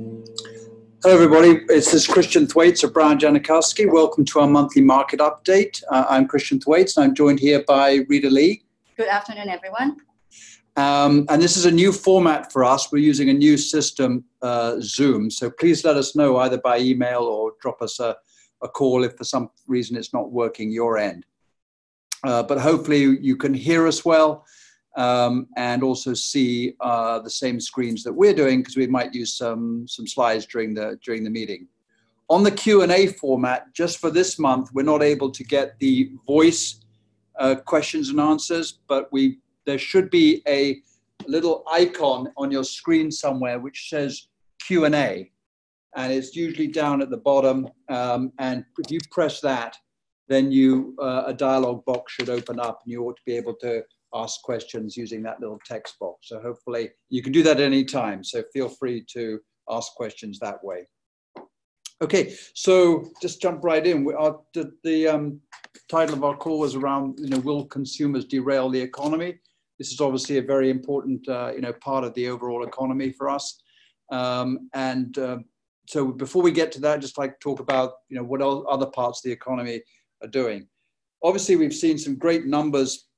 Hello, everybody. It's this Christian Thwaites of Brouwer Janachowski. Welcome to our monthly market update. Uh, I'm Christian Thwaites, and I'm joined here by Rita Lee. Good afternoon, everyone. Um, and this is a new format for us. We're using a new system, uh, Zoom. So please let us know either by email or drop us a, a call if for some reason it's not working your end. Uh, but hopefully you can hear us well um, and also see uh, the same screens that we're doing because we might use some, some slides during the, during the meeting. On the Q&A format, just for this month, we're not able to get the voice uh, questions and answers, but we there should be a little icon on your screen somewhere which says Q&A, and it's usually down at the bottom. Um, and if you press that, then you uh, a dialog box should open up, and you ought to be able to ask questions using that little text box. So hopefully you can do that at any time. So feel free to ask questions that way. Okay, so just jump right in. We are, the, the um, title of our call was around, you know, will consumers derail the economy? This is obviously a very important, uh, you know, part of the overall economy for us. Um, and uh, so before we get to that, just like to talk about, you know, what other parts of the economy are doing. Obviously, we've seen some great numbers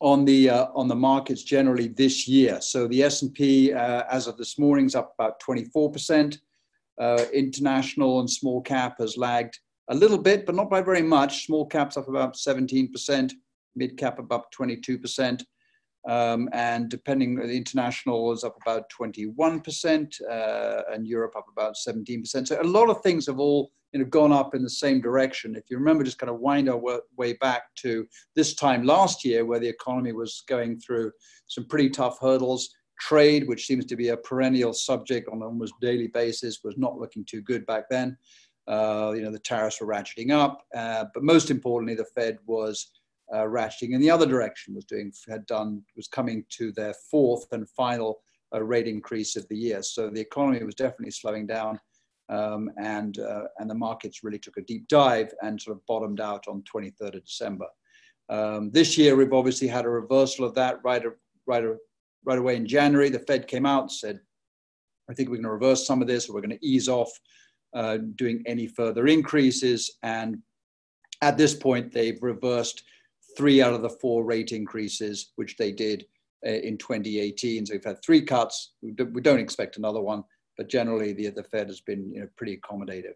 on the uh, on the markets generally this year. So the S&P, uh, as of this morning, is up about 24 percent. Uh, international and small cap has lagged a little bit, but not by very much. Small caps up about 17 percent, mid cap up 22 percent. Um, and depending, the international is up about 21%, uh, and Europe up about 17%. So a lot of things have all you know, gone up in the same direction. If you remember, just kind of wind our way back to this time last year, where the economy was going through some pretty tough hurdles. Trade, which seems to be a perennial subject on an almost daily basis, was not looking too good back then. Uh, you know, the tariffs were ratcheting up, uh, but most importantly, the Fed was uh, ratcheting in the other direction. Was doing had done was coming to their fourth and final uh, rate increase of the year. So the economy was definitely slowing down um, and, uh, and the markets really took a deep dive and sort of bottomed out on 23rd of December. Um, this year, we've obviously had a reversal of that right, right, right away in January. The Fed came out and said, I think we're going to reverse some of this, or we're going to ease off uh, doing any further increases. And at this point, they've reversed three out of the four rate increases, which they did uh, in 2018. So we've had three cuts. We don't expect another one but generally the, the Fed has been you know, pretty accommodative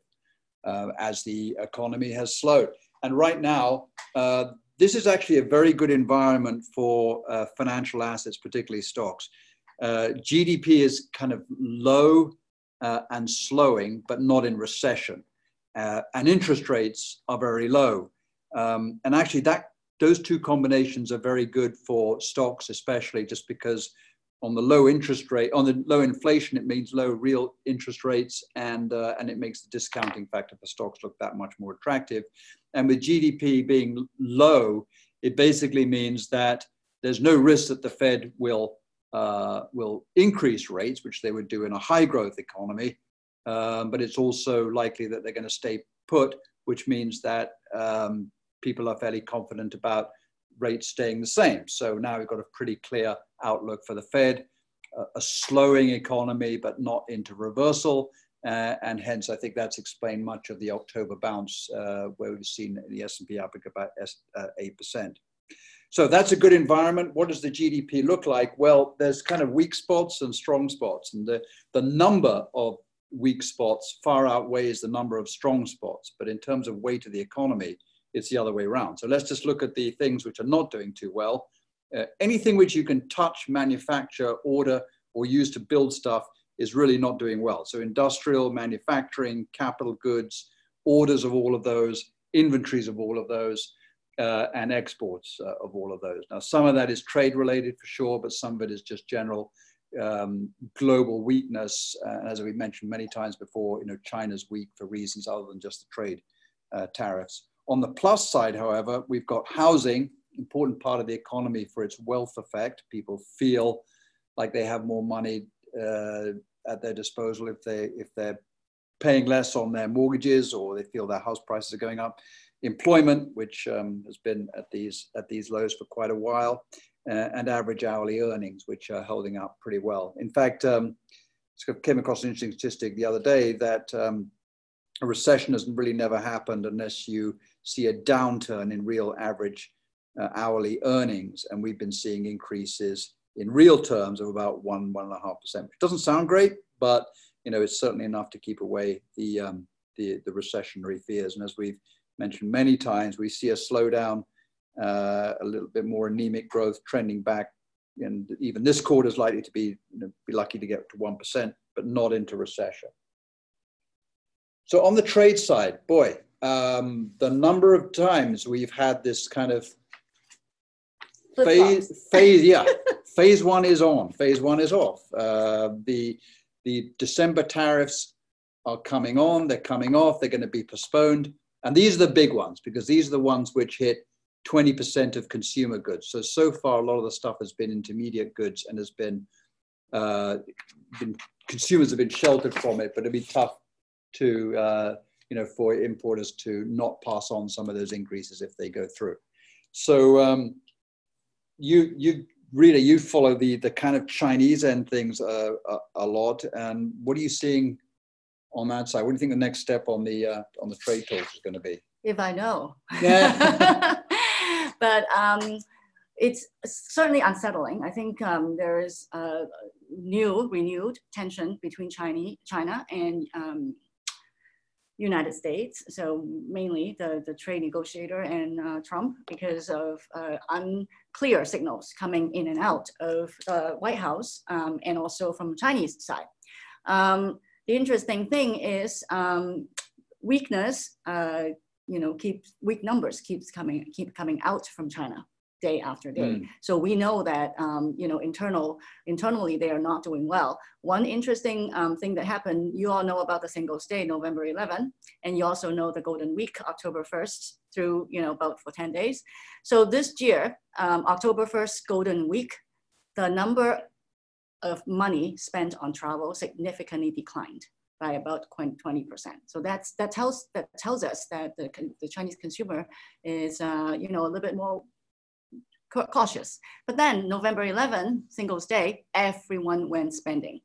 uh, as the economy has slowed. And right now, uh, this is actually a very good environment for uh, financial assets, particularly stocks. Uh, GDP is kind of low uh, and slowing, but not in recession. Uh, and interest rates are very low. Um, and actually, that those two combinations are very good for stocks, especially just because on the low interest rate, on the low inflation, it means low real interest rates, and uh, and it makes the discounting factor for stocks look that much more attractive. And with GDP being low, it basically means that there's no risk that the Fed will uh, will increase rates, which they would do in a high growth economy. Um, but it's also likely that they're going to stay put, which means that um, people are fairly confident about rates staying the same. So now we've got a pretty clear outlook for the Fed, a slowing economy, but not into reversal. Uh, and hence, I think that's explained much of the October bounce, uh, where we've seen the S&P up about 8%. Uh, so that's a good environment. What does the GDP look like? Well, there's kind of weak spots and strong spots. And the, the number of weak spots far outweighs the number of strong spots. But in terms of weight of the economy, it's the other way around. So let's just look at the things which are not doing too well. Uh, anything which you can touch, manufacture, order, or use to build stuff is really not doing well. So industrial, manufacturing, capital goods, orders of all of those, inventories of all of those, uh, and exports uh, of all of those. Now, some of that is trade related for sure, but some of it is just general um, global weakness. Uh, as we mentioned many times before, you know, China's weak for reasons other than just the trade uh, tariffs. On the plus side, however, we've got housing, important part of the economy for its wealth effect. People feel like they have more money uh, at their disposal if they if they're paying less on their mortgages or they feel their house prices are going up. Employment, which um, has been at these at these lows for quite a while, uh, and average hourly earnings, which are holding up pretty well. In fact, um, came across an interesting statistic the other day that um, a recession has really never happened unless you see a downturn in real average uh, hourly earnings. And we've been seeing increases in real terms of about one, one and a half percent, which doesn't sound great, but you know, it's certainly enough to keep away the, um, the, the recessionary fears. And as we've mentioned many times, we see a slowdown, uh, a little bit more anemic growth trending back. And even this quarter is likely to be, you know, be lucky to get to 1%, but not into recession. So on the trade side, boy, um, the number of times we've had this kind of phase, phase, yeah, phase one is on, phase one is off. Uh, the the December tariffs are coming on, they're coming off, they're going to be postponed, and these are the big ones because these are the ones which hit 20% of consumer goods. So so far, a lot of the stuff has been intermediate goods and has been, uh, been consumers have been sheltered from it, but it'd be tough to uh, you know for importers to not pass on some of those increases if they go through. So um, you you really you follow the the kind of Chinese end things uh, a, a, lot, and what are you seeing on that side? What do you think the next step on the uh, on the trade talks is going to be? If I know. Yeah. but um, it's certainly unsettling. I think um, there is a new, renewed tension between China, China and um, United States, so mainly the, the trade negotiator and uh, Trump, because of uh, unclear signals coming in and out of uh, White House um, and also from the Chinese side. Um, the interesting thing is um, weakness, uh, you know, keep weak numbers keeps coming keep coming out from China day after day. Mm. So we know that um, you know internal internally they are not doing well. One interesting um, thing that happened, you all know about the Singles Day, November 11, and you also know the Golden Week, October 1st through you know about for 10 days. So this year, um, October 1st, Golden Week, the number of money spent on travel significantly declined by about 20%. So that's, that, tells, that tells us that the, the Chinese consumer is, uh, you know, a little bit more cautious. But then November 11, Singles Day, everyone went spending.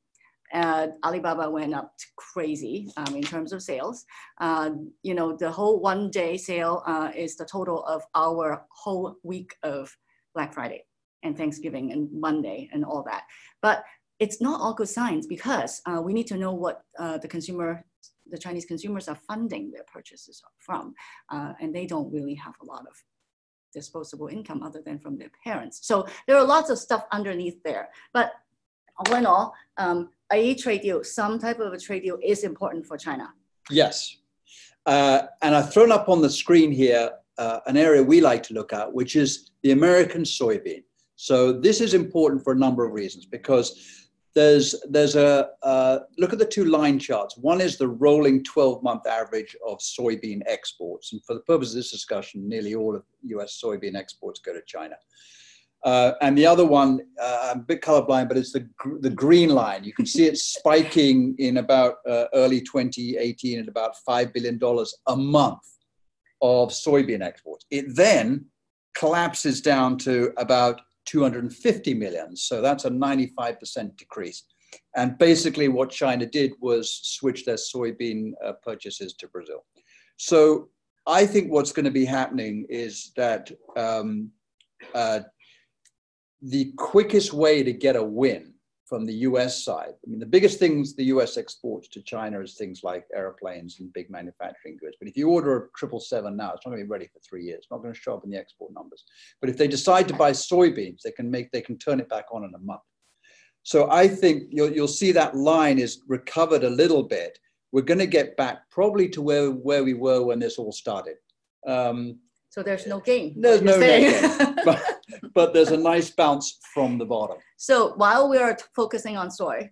Uh, Alibaba went up crazy um, in terms of sales. Uh, you know, the whole one day sale uh, is the total of our whole week of Black Friday and Thanksgiving and Monday and all that. But it's not all good signs because uh, we need to know what uh, the consumer, the Chinese consumers are funding their purchases from. Uh, and they don't really have a lot of disposable income other than from their parents. So there are lots of stuff underneath there. But all in all, um, a trade deal, some type of a trade deal is important for China. Yes. Uh, and I've thrown up on the screen here uh, an area we like to look at, which is the American soybean. So this is important for a number of reasons because there's there's a uh, look at the two line charts. One is the rolling 12-month average of soybean exports, and for the purpose of this discussion, nearly all of U.S. soybean exports go to China. Uh, and the other one, uh, I'm a bit colorblind, but it's the the green line. You can see it spiking in about uh, early 2018 at about five billion dollars a month of soybean exports. It then collapses down to about 250 million. So that's a 95% decrease. And basically, what China did was switch their soybean uh, purchases to Brazil. So I think what's going to be happening is that um, uh, the quickest way to get a win from the US side. I mean, the biggest things the US exports to China is things like airplanes and big manufacturing goods. But if you order a 777 now, it's not going to be ready for three years. It's not going to show up in the export numbers. But if they decide to buy soybeans, they can make, they can turn it back on in a month. So I think you'll, you'll see that line is recovered a little bit. We're going to get back probably to where, where we were when this all started. Um, so there's no gain. There's no gain, but, there's a nice bounce from the bottom. So while we are focusing on soy,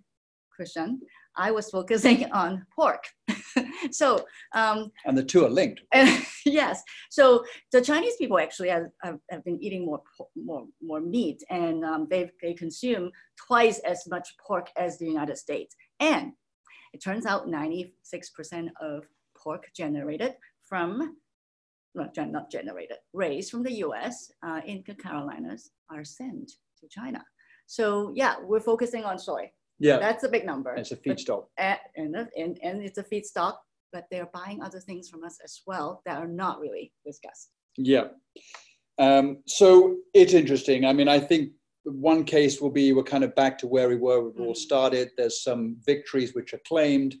Christian, I was focusing on pork. so um, and the two are linked. yes. So the Chinese people actually have, have, have been eating more more more meat, and um, they they consume twice as much pork as the United States. And it turns out 96% of pork generated from not, not generated, raised from the US uh, in the Carolinas are sent to China. So yeah, we're focusing on soy. Yeah. That's a big number. It's a feedstock. And, and, and, and it's a feedstock, but they're buying other things from us as well that are not really discussed. Yeah. Um, so it's interesting. I mean, I think one case will be we're kind of back to where we were when we all Mhm. started. There's some victories which are claimed,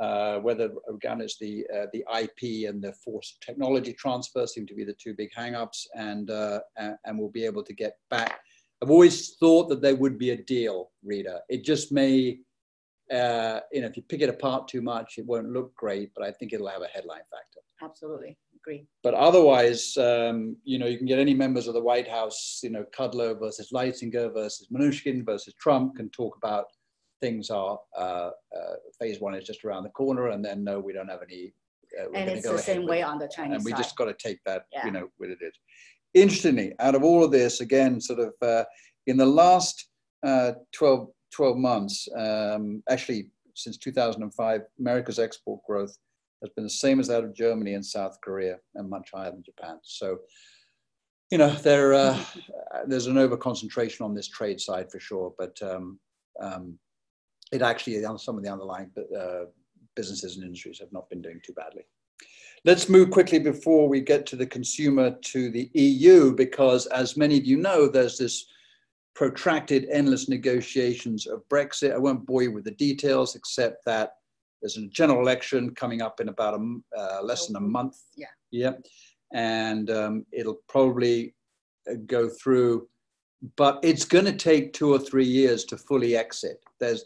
uh, whether again it's the uh, the IP and the forced technology transfer seem to be the two big hang-ups, and uh, and we'll be able to get back. I've always thought that there would be a deal, Rita. It just may, uh, you know, if you pick it apart too much, it won't look great, but I think it'll have a headline factor Absolutely. Agree. but otherwise, um, you know, you can get any members of the White House, you know, Kudlow versus Lighthizer versus Mnuchin versus Trump can talk about things are uh, uh, phase one is just around the corner, and then no, we don't have any. Uh, we're And it's go the same way it. on the Chinese and we side. just got to take that, Yeah. you know, what it is. Interestingly, out of all of this, again, sort of uh, in the last uh, 12, 12 months, um, actually since 2005, America's export growth has been the same as that of Germany and South Korea, and much higher than Japan. So, you know, there uh, there's an over concentration on this trade side for sure, but um, um, it actually on some of the underlying uh, businesses and industries have not been doing too badly. Let's move quickly before we get to the consumer to the EU, because as many of you know, there's this protracted, endless negotiations of Brexit. I won't bore you with the details, except that there's a general election coming up in about a, uh, less than a month. Yeah. Yeah. And um, it'll probably uh, go through, but it's going to take two or three years to fully exit. There's,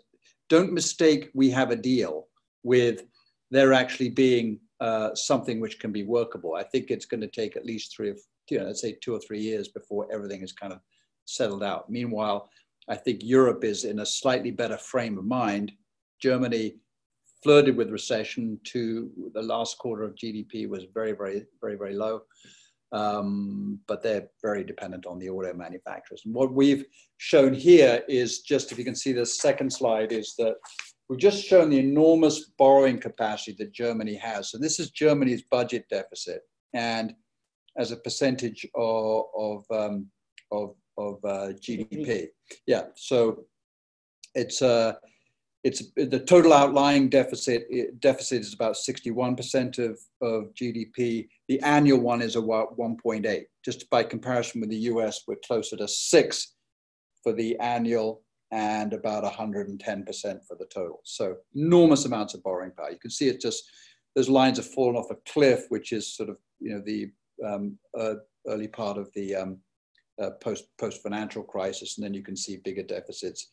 don't mistake we have a deal with there actually being uh, something which can be workable. I think it's going to take at least three, or you know, let's say two or three years before everything is kind of settled out. Meanwhile, I think Europe is in a slightly better frame of mind. Germany flirted with recession to the last quarter of GDP was very, very, very, very low. Um, but they're very dependent on the auto manufacturers. And what we've shown here is just, if you can see the second slide, is that we've just shown the enormous borrowing capacity that Germany has. So this is Germany's budget deficit. And as a percentage of, of, um, of, of uh, GDP. Yeah, so it's, uh, it's the total outlying deficit deficit is about 61% of, of GDP. The annual one is about 1.8. Just by comparison with the US, we're closer to six for the annual and about 110% for the total. So enormous amounts of borrowing power. You can see it just, those lines have fallen off a cliff, which is sort of, you know, the um, uh, early part of the um, uh, post, post-financial crisis. And then you can see bigger deficits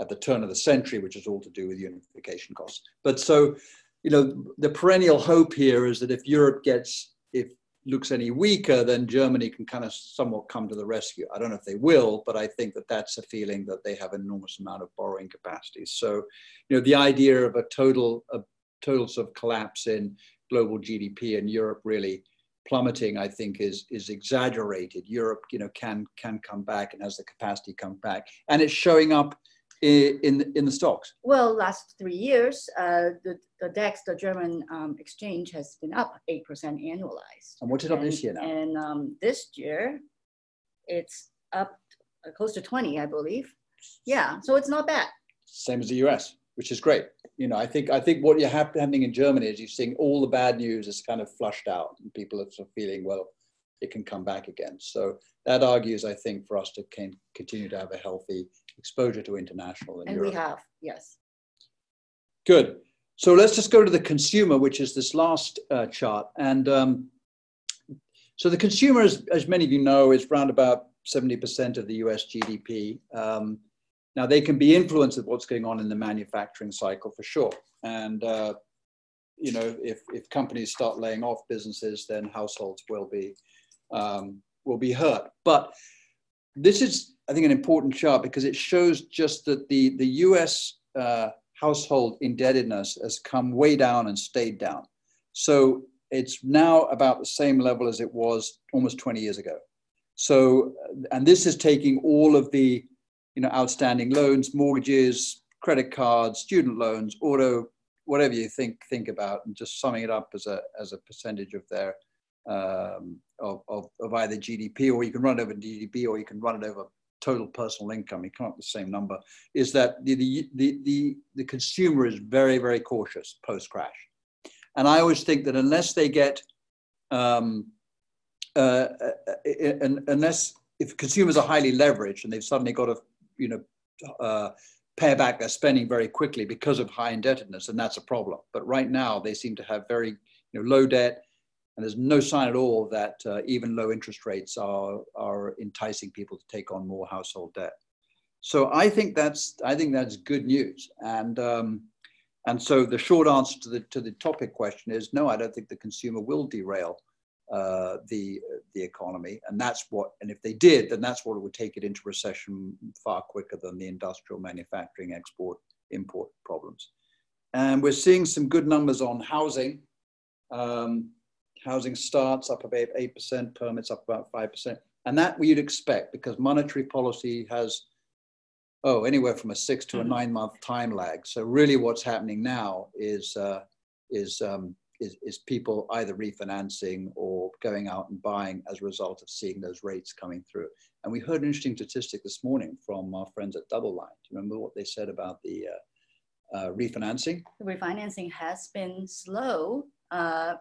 at the turn of the century, which is all to do with unification costs. But so, you know, the perennial hope here is that if Europe gets, if looks any weaker, then Germany can kind of somewhat come to the rescue. I don't know if they will, but I think that that's a feeling that they have enormous amount of borrowing capacity. So, you know, the idea of a total, a total sort of collapse in global GDP and Europe really plummeting, I think, is is exaggerated. Europe, you know, can can come back and has the capacity come back, and it's showing up in in, the stocks. Well, last three years, uh, the, the DAX, the German um, exchange, has been up 8% annualized. And what's it up and, this year now? And um, this year, it's up uh, close to 20, I believe. Yeah, so it's not bad. Same as the US, which is great. You know, I think I think what you have happening in Germany is you're seeing all the bad news is kind of flushed out, and people are sort of feeling well, it can come back again. So that argues, I think, for us to can continue to have a healthy exposure to international And Europe. we have, yes. Good. So let's just go to the consumer, which is this last uh, chart. And um, so the consumer, as, as many of you know, is around about 70% of the US GDP. Um, now, they can be influenced with what's going on in the manufacturing cycle for sure. And, uh, you know, if, if companies start laying off businesses, then households will be, um, will be hurt. But this is, I think, an important chart because it shows just that the, the US uh, household indebtedness has come way down and stayed down. So it's now about the same level as it was almost 20 years ago. So, and this is taking all of the, you know, outstanding loans, mortgages, credit cards, student loans, auto, whatever you think think about, and just summing it up as a as a percentage of their um, of, of, of either GDP, or you can run it over GDP, or you can run it over total personal income, you come up with the same number, is that the, the, the, the, the consumer is very, very cautious post crash. And I always think that unless they get, um, uh, uh, uh unless if consumers are highly leveraged and they've suddenly got to, you know, uh, pay back their spending very quickly because of high indebtedness, and that's a problem. But right now, they seem to have very you know, low debt, and there's no sign at all that uh, even low interest rates are, are enticing people to take on more household debt. So I think that's I think that's good news. And um, and so the short answer to the to the topic question is no, I don't think the consumer will derail uh, the the economy, and that's what. And if they did, then that's what would take it into recession far quicker than the industrial manufacturing export import problems. And we're seeing some good numbers on housing. Um, housing starts up about 8%, permits up about 5%. And that we'd expect because monetary policy has, oh, anywhere from a six to a mm-hmm. nine month time lag. So really what's happening now is, uh, is, um, is, is people either refinancing or going out and buying as a result of seeing those rates coming through. And we heard an interesting statistic this morning from our friends at DoubleLine. Do you remember what they said about the uh, uh, refinancing? The refinancing has been slow, uh,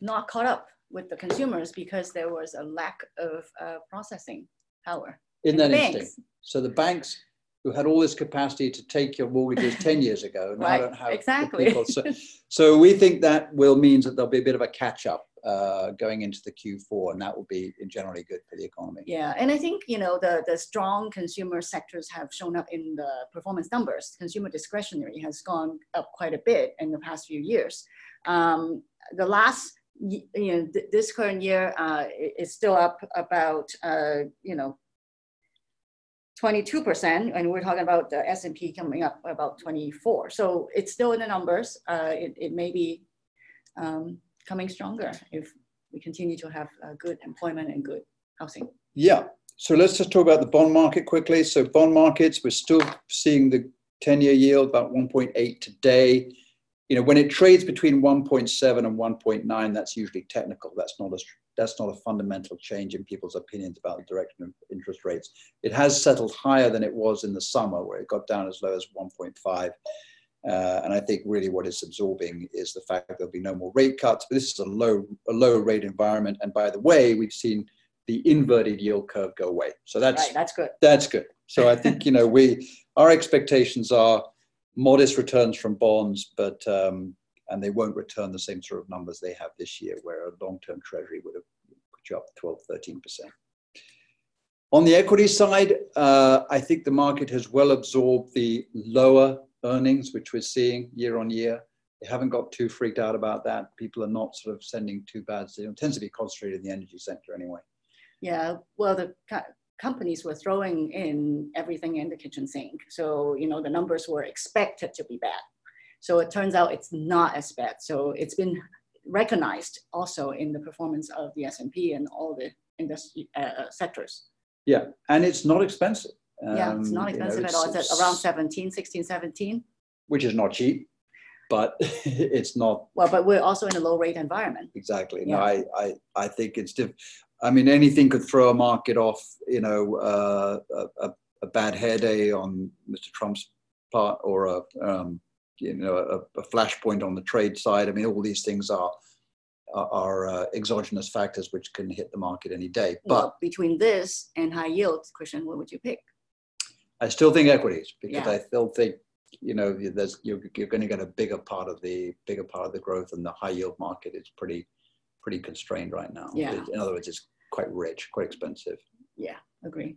not caught up with the consumers because there was a lack of uh, processing power. In, that instance. So the banks who had all this capacity to take your mortgages 10 years ago now right, don't have exactly. people. So, so we think that will means that there'll be a bit of a catch up uh, going into the Q4, and that will be generally good for the economy. Yeah, and I think you know the the strong consumer sectors have shown up in the performance numbers. Consumer discretionary has gone up quite a bit in the past few years. Um, the last you know, th this current year uh, is still up about, uh, you know, 22%, and we're talking about the S&P coming up about 24. So it's still in the numbers. Uh, it, it may be um, coming stronger if we continue to have uh, good employment and good housing. Yeah. So let's just talk about the bond market quickly. So bond markets, we're still seeing the 10-year yield about 1.8 today you know, when it trades between 1.7 and 1.9, that's usually technical. That's not a that's not a fundamental change in people's opinions about the direction of interest rates. It has settled higher than it was in the summer, where it got down as low as 1.5. Uh, and I think really what it's absorbing is the fact that there'll be no more rate cuts. But this is a low a low rate environment. And by the way, we've seen the inverted yield curve go away. So that's right, that's good. That's good. So I think you know we our expectations are modest returns from bonds, but um, and they won't return the same sort of numbers they have this year, where a long-term treasury would have put you up 12, 13 percent. On the equity side, uh, I think the market has well absorbed the lower earnings, which we're seeing year on year. They haven't got too freaked out about that. People are not sort of sending too bad. It tends to be concentrated in the energy sector anyway. Yeah, well, the companies were throwing in everything in the kitchen sink. So, you know, the numbers were expected to be bad. So it turns out it's not as bad. So it's been recognized also in the performance of the S&P and all the industry uh, uh, sectors. Yeah, and it's not expensive. Um, yeah, it's not expensive you know, it's, at all. It's around 17, 16, 17. Which is not cheap, but it's not. Well, but we're also in a low rate environment. Exactly. Yeah. No, I, I, I think it's diff- I mean, anything could throw a market off. You know, uh, a, a, bad hair day on Mr. Trump's part, or a um, you know a, a flashpoint on the trade side. I mean, all these things are are uh, exogenous factors which can hit the market any day. But well, between this and high yields, Christian, what would you pick? I still think equities because yeah. I still think you know there's you're, you're going to get a bigger part of the bigger part of the growth, and the high yield market is pretty pretty constrained right now. Yeah. In other words, it's quite rich, quite expensive. Yeah, agree.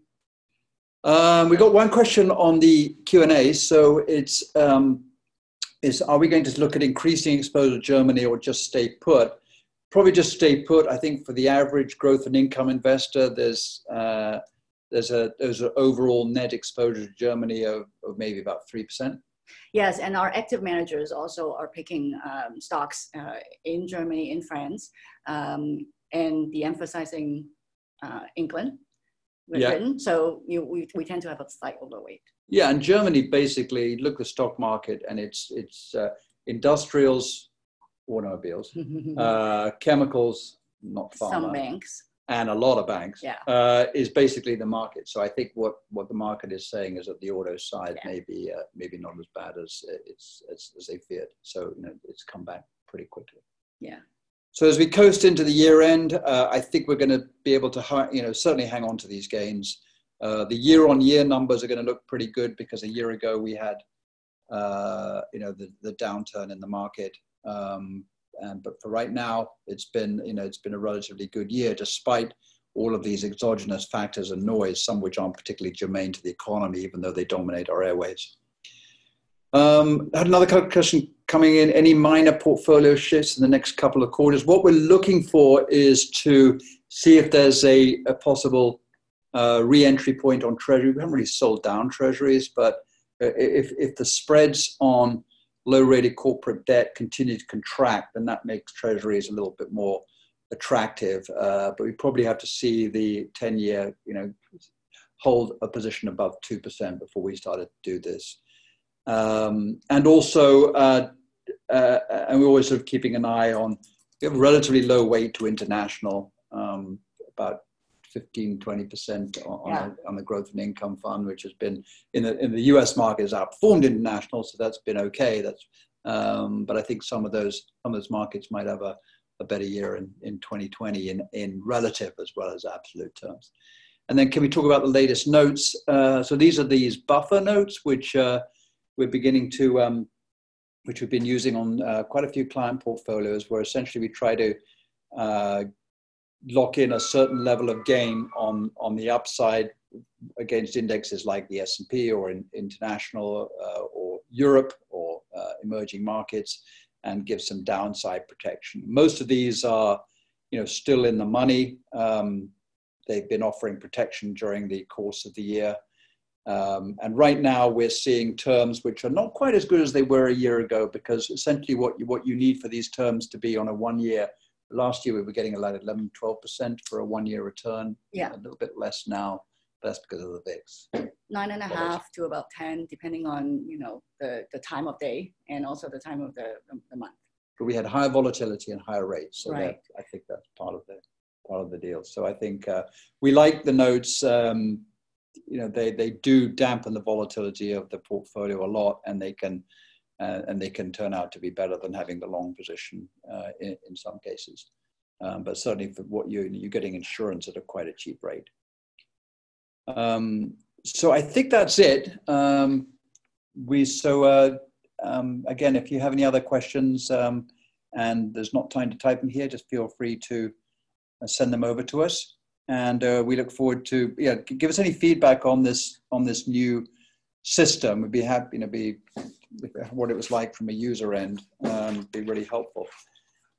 Um, we got one question on the Q and A. So it's um, is are we going to look at increasing exposure to Germany or just stay put? Probably just stay put. I think for the average growth and income investor, there's uh, there's a there's an overall net exposure to Germany of, of maybe about three percent. Yes, and our active managers also are picking um, stocks uh, in Germany, in France, um, and the emphasizing uh, England, yeah. Britain. So you, we, we tend to have a slight overweight. Yeah, and Germany basically look the stock market, and it's it's uh, industrials, automobiles, uh, chemicals, not pharma. Some banks. And a lot of banks, Yeah. uh, is basically the market. So I think what, what the market is saying is that the auto side Yeah. may be uh, maybe not as bad as it's as, as they feared. So you know it's come back pretty quickly. Yeah. So as we coast into the year end, uh, I think we're going to be able to you know certainly hang on to these gains. Uh, the year on year numbers are going to look pretty good because a year ago we had uh, you know the, the downturn in the market. Um, and, but for right now, it's been you know it's been a relatively good year despite all of these exogenous factors and noise, some which aren't particularly germane to the economy, even though they dominate our airways. Um, I had another question coming in. Any minor portfolio shifts in the next couple of quarters? What we're looking for is to see if there's a, a possible uh, re-entry point on treasury. We haven't really sold down treasuries, but uh, if, if the spreads on low-rated corporate debt continue to contract, then that makes treasuries a little bit more attractive. Uh, but we probably have to see the 10-year, you know, hold a position above 2% before we started to do this. Um, and also, uh, uh, and we're always sort of keeping an eye on, we have relatively low weight to international, um, about 15, 20% on, Yeah. on, the, on the growth and income fund, which has been in the, in the US market has outperformed international. So that's been okay. That's, um, but I think some of those, some of those markets might have a, a better year in, in 2020 in, in relative as well as absolute terms. And then can we talk about the latest notes? Uh, so these are these buffer notes, which uh, we're beginning to, um, which we've been using on uh, quite a few client portfolios, where essentially we try to uh, lock in a certain level of gain on on the upside against indexes like the S&P or in international uh, or Europe or uh, emerging markets and give some downside protection. Most of these are, you know, still in the money. Um, they've been offering protection during the course of the year. Um, and right now we're seeing terms which are not quite as good as they were a year ago because essentially what you, what you need for these terms to be on a one year, last year we were getting like 11, 12% for a one year return. Yeah. A little bit less now. but That's because of the VIX. Nine and a half to about 10, depending on, you know, the, the time of day and also the time of the, the, the month. But we had higher volatility and higher rates. So Right. that, I think that's part of the, part of the deal. So I think uh, we like the notes. Um, you know, they, they do dampen the volatility of the portfolio a lot and they can, uh, and they can turn out to be better than having the long position uh, in, in some cases. Um, but certainly for what you, you're getting insurance at a quite a cheap rate. Um, so I think that's it. Um, we, so uh, um, again, if you have any other questions um, and there's not time to type them here, just feel free to uh, send them over to us. And uh, we look forward to, yeah, give us any feedback on this, on this new system. We'd be happy to be, what it was like from a user end, um, be really helpful.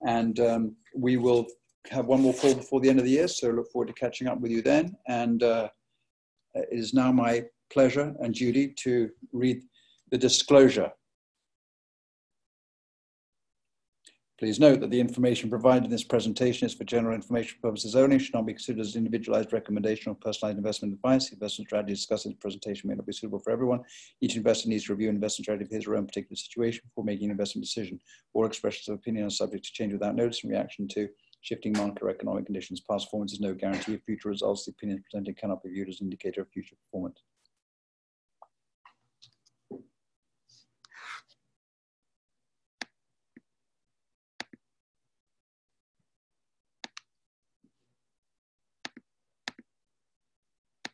And um, we will have one more call before the end of the year. So look forward to catching up with you then. And uh, it is now my pleasure and duty to read the disclosure. Please note that the information provided in this presentation is for general information purposes only, should not be considered as individualized recommendation or personalized investment advice. The investment strategy discussed in this presentation may not be suitable for everyone. Each investor needs to review an investment strategy for his or her own particular situation before making an investment decision. All expressions of opinion are subject to change without notice in reaction to shifting market or economic conditions. Past performance is no guarantee of future results. The opinions presented cannot be viewed as an indicator of future performance.